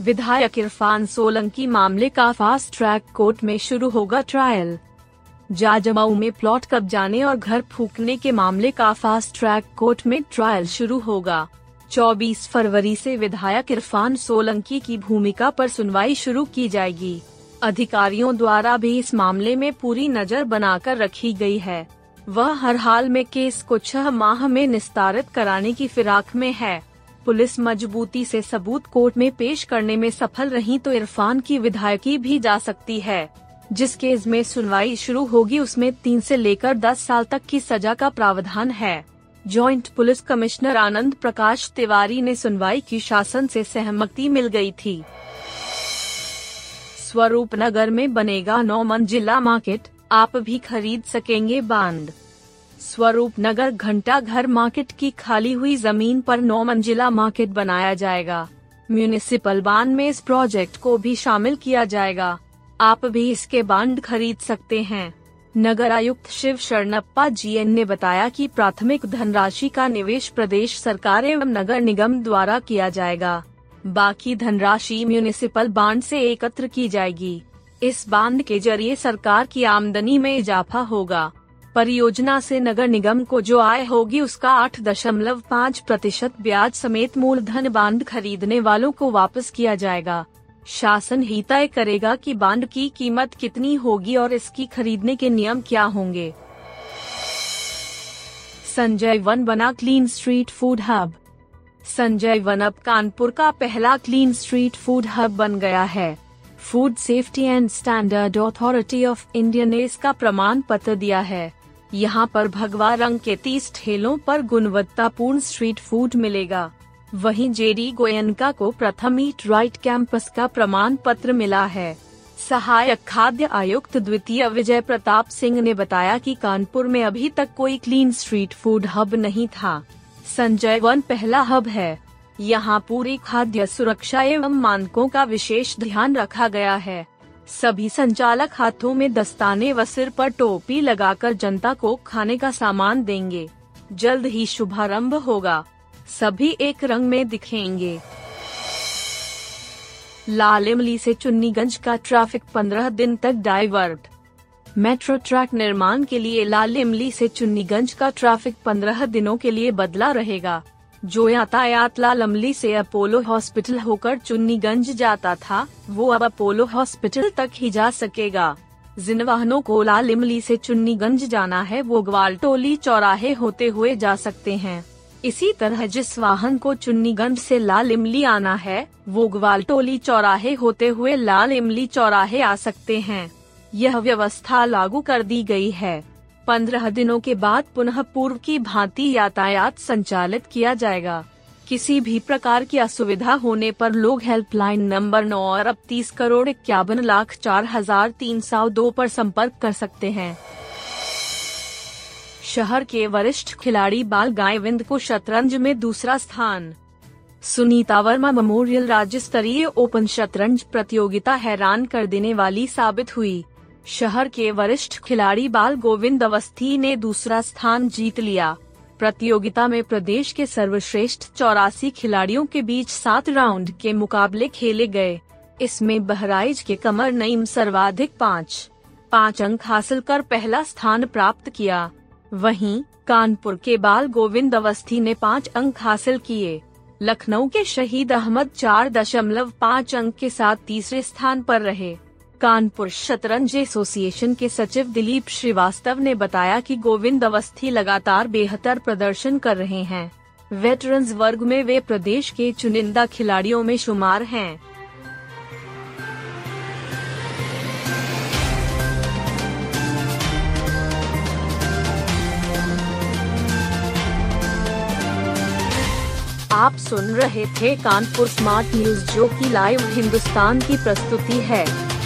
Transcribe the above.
विधायक इरफान सोलंकी मामले का फास्ट ट्रैक कोर्ट में शुरू होगा ट्रायल जाजमाऊ में प्लॉट कब्जाने और घर फूकने के मामले का फास्ट ट्रैक कोर्ट में ट्रायल शुरू होगा। 24 फरवरी से विधायक इरफान सोलंकी की भूमिका पर सुनवाई शुरू की जाएगी। अधिकारियों द्वारा भी इस मामले में पूरी नज़र बनाकर रखी गई है। वह हर हाल में केस को छह माह में निस्तारित कराने की फिराक में है। पुलिस मजबूती से सबूत कोर्ट में पेश करने में सफल रही तो इरफान की विधायकी भी जा सकती है। जिस केस में सुनवाई शुरू होगी उसमें तीन से लेकर दस साल तक की सजा का प्रावधान है। Joint police commissioner Anand Prakash Tiwari ने सुनवाई की शासन से सहमति मिल गई थी। स्वरूप नगर में बनेगा नौ मंजिला मार्केट, आप भी खरीद सकेंगे बांड स्वरूप नगर घंटा घर मार्केट की खाली हुई ज़मीन पर नौ मंजिला मार्केट बनाया जाएगा। म्यूनिसिपल बांड में इस प्रोजेक्ट को भी शामिल किया जाएगा। आप भी इसके बांड खरीद सकते हैं। नगर आयुक्त शिव शरणप्पा जीएन ने बताया कि प्राथमिक धनराशि का निवेश प्रदेश सरकार एवं नगर निगम द्वारा किया जाएगा। बाकी धनराशि म्यूनिसिपल बांड से एकत्र की जाएगी। इस बांड के ज़रिए सरकार की आमदनी में इजाफा होगा। परियोजना से नगर निगम को जो आय होगी उसका आठ दशमलव पाँच प्रतिशत ब्याज समेत मूलधन बाँध खरीदने वालों को वापस किया जाएगा। शासन ही तय करेगा कि बांड की कीमत कितनी होगी और इसकी खरीदने के नियम क्या होंगे। संजय वन बना clean street food hub. Sanjay Van अब कानपुर का पहला क्लीन स्ट्रीट फ़ूड हब बन गया है। Food safety and standard authority of India ने इसका प्रमाण पत्र दिया है। यहाँ पर भगवा रंग के तीस ठेलों पर गुणवत्तापूर्ण स्ट्रीट फ़ूड मिलेगा। वहीं जेडी गोयनका को प्रथम ईट राइट कैंपस का प्रमाण पत्र मिला है। सहायक खाद्य आयुक्त द्वितीय विजय प्रताप सिंह ने बताया कि कानपुर में अभी तक कोई क्लीन स्ट्रीट फ़ूड हब नहीं था। संजय वन पहला हब है। यहाँ पूरी खाद्य सुरक्षा एवं मानकों का विशेष ध्यान रखा गया है। सभी संचालक हाथों में दस्ताने व सिर पर टोपी लगाकर जनता को खाने का सामान देंगे। जल्द ही शुभारंभ होगा। सभी एक रंग में दिखेंगे। लाल इमली से चुन्नीगंज का ट्रैफ़िक 15 दिन तक डाइवर्ट मेट्रो ट्रैक निर्माण के लिए लाल इमली से चुन्नीगंज का ट्रैफ़िक 15 दिनों के लिए बदला रहेगा। जो यातायात लाल अमली से अपोलो हॉस्पिटल होकर चुन्नीगंज जाता था, वो अब अपोलो हॉस्पिटल तक ही जा सकेगा। जिन वाहनों को लाल इमली से चुन्नीगंज जाना है, वो ग्वालटोली चौराहे होते हुए जा सकते हैं। इसी तरह जिस वाहन को चुन्नीगंज से लाल इमली आना है, वो ग्वालटोली चौराहे होते हुए लाल इमली चौराहे आ सकते हैं। यह व्यवस्था लागू कर दी गई है। पंद्रह दिनों के बाद पुनः पूर्व की भांति यातायात संचालित किया जाएगा। किसी भी प्रकार की असुविधा होने पर लोग हेल्पलाइन नंबर नौ और अब तीस करोड़ इक्यावन लाख चार हज़ार तीन सौ दो पर संपर्क कर सकते हैं। शहर के वरिष्ठ खिलाड़ी बाल गायविंद को शतरंज में दूसरा स्थान। सुनीता वर्मा मेमोरियल राज्य स्तरीय ओपन शतरंज प्रतियोगिता हैरान कर देने वाली साबित हुई। शहर के वरिष्ठ खिलाड़ी बाल गोविंद अवस्थी ने दूसरा स्थान जीत लिया। प्रतियोगिता में प्रदेश के सर्वश्रेष्ठ चौरासी खिलाड़ियों के बीच सात राउंड के मुकाबले खेले गए। इसमें बहराइच के कमर नईम सर्वाधिक पाँच पाँच अंक हासिल कर पहला स्थान प्राप्त किया। वहीं कानपुर के बाल गोविंद अवस्थी ने पाँच अंक हासिल किए। लखनऊ के शहीद अहमद चार दशमलव पाँच अंक के साथ तीसरे स्थान पर रहे। कानपुर शतरंज एसोसिएशन के सचिव दिलीप श्रीवास्तव ने बताया कि गोविंद अवस्थी लगातार बेहतर प्रदर्शन कर रहे हैं। वेटरन्स वर्ग में वे प्रदेश के चुनिंदा खिलाड़ियों में शुमार हैं। आप सुन रहे थे कानपुर स्मार्ट न्यूज़ जो की लाइव हिंदुस्तान की प्रस्तुति है।